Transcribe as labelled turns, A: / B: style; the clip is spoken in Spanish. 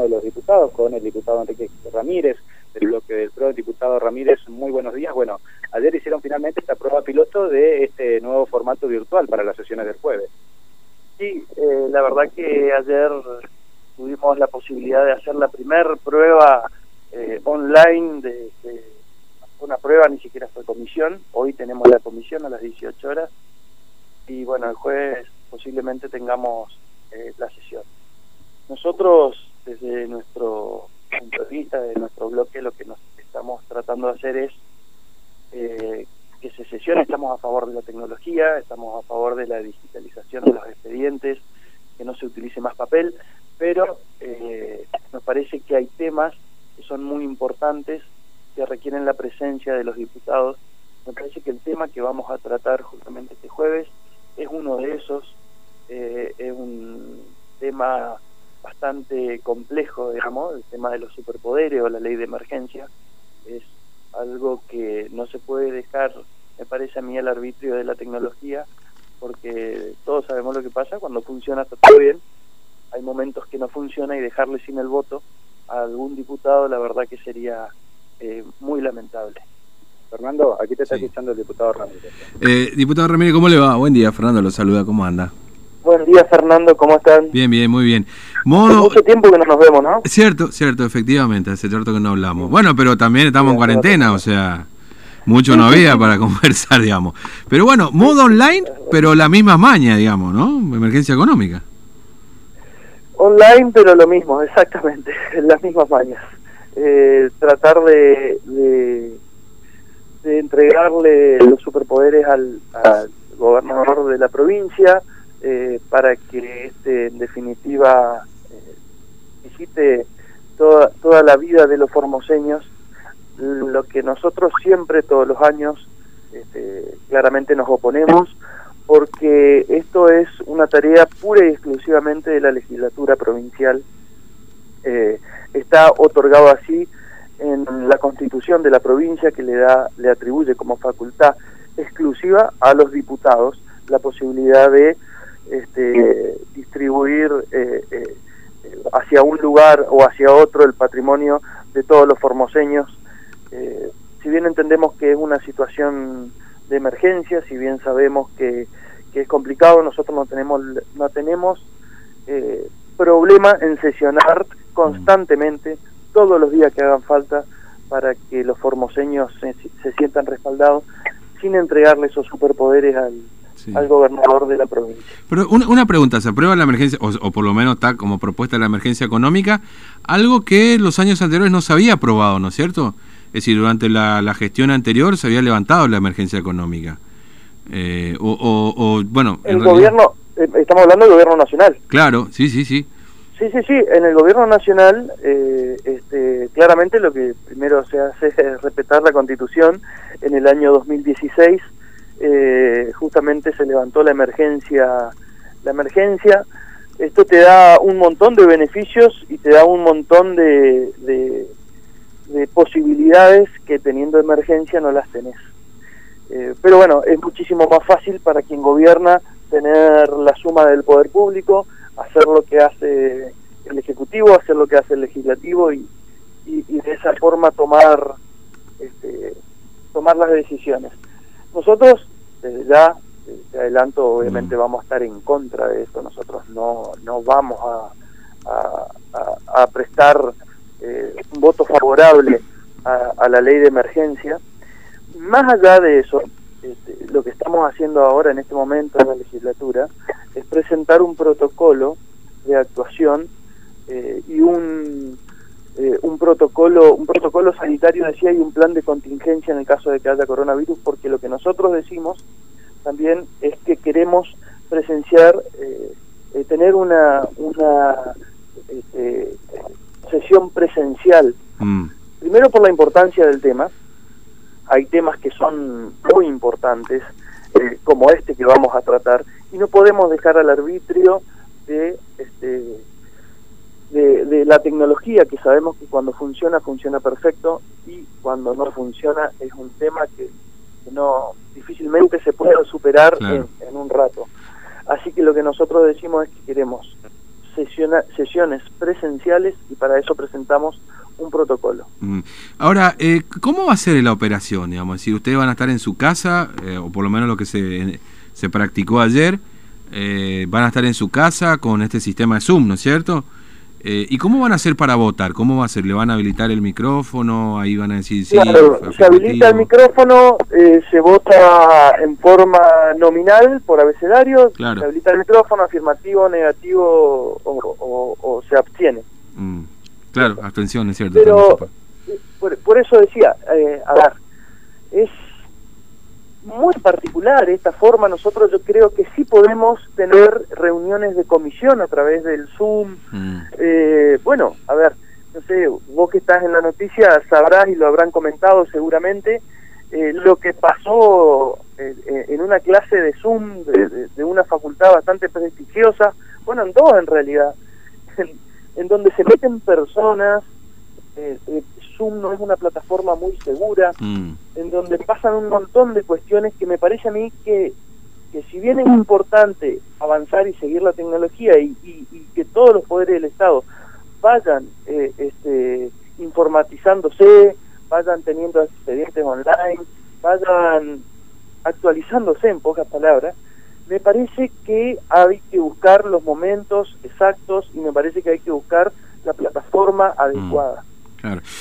A: de los diputados, con el diputado Enrique Ramírez, del bloque del PRO, el diputado Ramírez, muy buenos días. Bueno, ayer hicieron finalmente esta prueba piloto de este nuevo formato virtual para las sesiones del jueves.
B: Sí, eh, la verdad que ayer tuvimos la posibilidad de hacer la primer prueba eh, online de, una prueba, ni siquiera fue comisión, hoy tenemos la comisión a las 18 horas y bueno, el jueves posiblemente tengamos eh, la sesión. Nosotros, desde nuestro punto de vista, de nuestro bloque, lo que nos estamos tratando de hacer es eh, que se sesione, estamos a favor de la tecnología, estamos a favor de la digitalización de los expedientes, que no se utilice más papel, pero eh, nos parece que hay temas que son muy importantes, que requieren la presencia de los diputados. Me parece que el tema que vamos a tratar justamente este jueves es uno de esos, eh, es un tema bastante complejo, digamos, el tema de los superpoderes o la ley de emergencia, es algo que no se puede dejar, me parece a mí, al arbitrio de la tecnología, porque todos sabemos lo que pasa, cuando funciona está todo bien, hay momentos que no funciona y dejarle sin el voto a algún diputado, la verdad que sería eh, muy lamentable.
A: Fernando, aquí te está escuchando el diputado Ramírez.
C: Eh, diputado Ramírez, ¿cómo le va? Buen día, Fernando, lo saluda, ¿cómo anda?
B: Buen día, Fernando, ¿cómo están?
C: Bien, bien, muy bien.
B: Hace mucho tiempo que no nos vemos, ¿no?
C: Cierto, cierto, efectivamente, hace cierto que no hablamos. Bueno, pero también estamos en cuarentena, o sea, mucho no había para conversar, digamos. Pero bueno, modo online, pero la misma maña, digamos, ¿no? Emergencia económica.
B: Online, pero lo mismo, exactamente, las mismas mañas. Eh, tratar de, de, entregarle los superpoderes al, gobernador de la provincia eh, para que este, en definitiva, visite toda, toda la vida de los formoseños, lo que nosotros siempre, todos los años, este, claramente nos oponemos, porque esto es una tarea pura y exclusivamente de la legislatura provincial. Eh, está otorgado así en la constitución de la provincia que le da le atribuye como facultad exclusiva a los diputados la posibilidad de este, distribuir hacia un lugar o hacia otro el patrimonio de todos los formoseños. si bien entendemos que es una situación de emergencia, si bien sabemos que, que es complicado, nosotros no tenemos, no tenemos problema en sesionar constantemente, todos los días que hagan falta, para que los formoseños se, sientan respaldados, sin entregarle esos superpoderes al, al gobernador de la provincia.
C: Pero una, pregunta, ¿se aprueba la emergencia, o, por lo menos está como propuesta la emergencia económica, algo que los años anteriores no se había aprobado, ¿no es cierto? Es decir, durante la, gestión anterior se había levantado la emergencia económica. Eh, o, bueno...
B: El gobierno, eh, estamos hablando del gobierno nacional.
C: Claro, sí, sí, sí.
B: Sí, sí, sí. En el gobierno nacional, eh, este, claramente lo que primero se hace es respetar la constitución. En el año 2016, eh, justamente se levantó la emergencia. La emergencia. Esto te da un montón de beneficios y te da un montón de, de, posibilidades que teniendo emergencia no las tenés. Eh, pero bueno, es muchísimo más fácil para quien gobierna tener la suma del poder público, hacer lo que hace el Ejecutivo, hacer lo que hace el Legislativo y, y, de esa forma tomar, este, tomar las decisiones. Nosotros, desde ya, de adelanto, obviamente mm. vamos a estar en contra de esto, nosotros no, no vamos a, a, prestar eh, un voto favorable a, la ley de emergencia. Más allá de eso, este, lo que estamos haciendo ahora en este momento en la legislatura es presentar un protocolo de actuación eh, y un, eh, un protocolo un protocolo sanitario decía y un plan de contingencia en el caso de que haya coronavirus porque lo que nosotros decimos también es que queremos presenciar eh, tener una una este, sesión presencial mm. primero por la importancia del tema hay temas que son muy importantes como este que vamos a tratar y no podemos dejar al arbitrio de este de, la tecnología que sabemos que cuando funciona funciona perfecto y cuando no funciona es un tema que, no difícilmente se puede superar en, un rato así que lo que nosotros decimos es que queremos sesiones presenciales y para eso presentamos un protocolo.
C: Mm. Ahora, eh, ¿cómo va a ser la operación? Digamos? Si ustedes van a estar en su casa, eh, o por lo menos lo que se, se practicó ayer, eh, van a estar en su casa con este sistema de Zoom, ¿no es cierto? Eh, ¿Y cómo van a hacer para votar? ¿Cómo va a ser? ¿Le van a habilitar el micrófono? Ahí van a decir sí.
B: Claro, se habilita el micrófono, eh, se vota en forma nominal por abecedario, se habilita el micrófono, afirmativo, negativo o, se abstiene.
C: Mm. Claro, abstención, es cierto.
B: Pero por, por, eso decía, a ver, es muy particular esta forma. Nosotros yo creo que sí podemos tener reuniones de comisión a través del Zoom. Mm. Eh, bueno, a ver, no sé, vos que estás en la noticia sabrás y lo habrán comentado seguramente eh, lo que pasó eh, en una clase de Zoom de, una facultad bastante prestigiosa, bueno, en dos en realidad, en donde se meten personas eh, eh, Zoom no es una plataforma muy segura, mm. en donde pasan un montón de cuestiones que me parece a mí que, que si bien es importante avanzar y seguir la tecnología y, que todos los poderes del Estado vayan eh, este, informatizándose, vayan teniendo expedientes online, vayan actualizándose en pocas palabras, me parece que hay que buscar los momentos exactos y me parece que hay que buscar la plataforma adecuada.
C: Claro.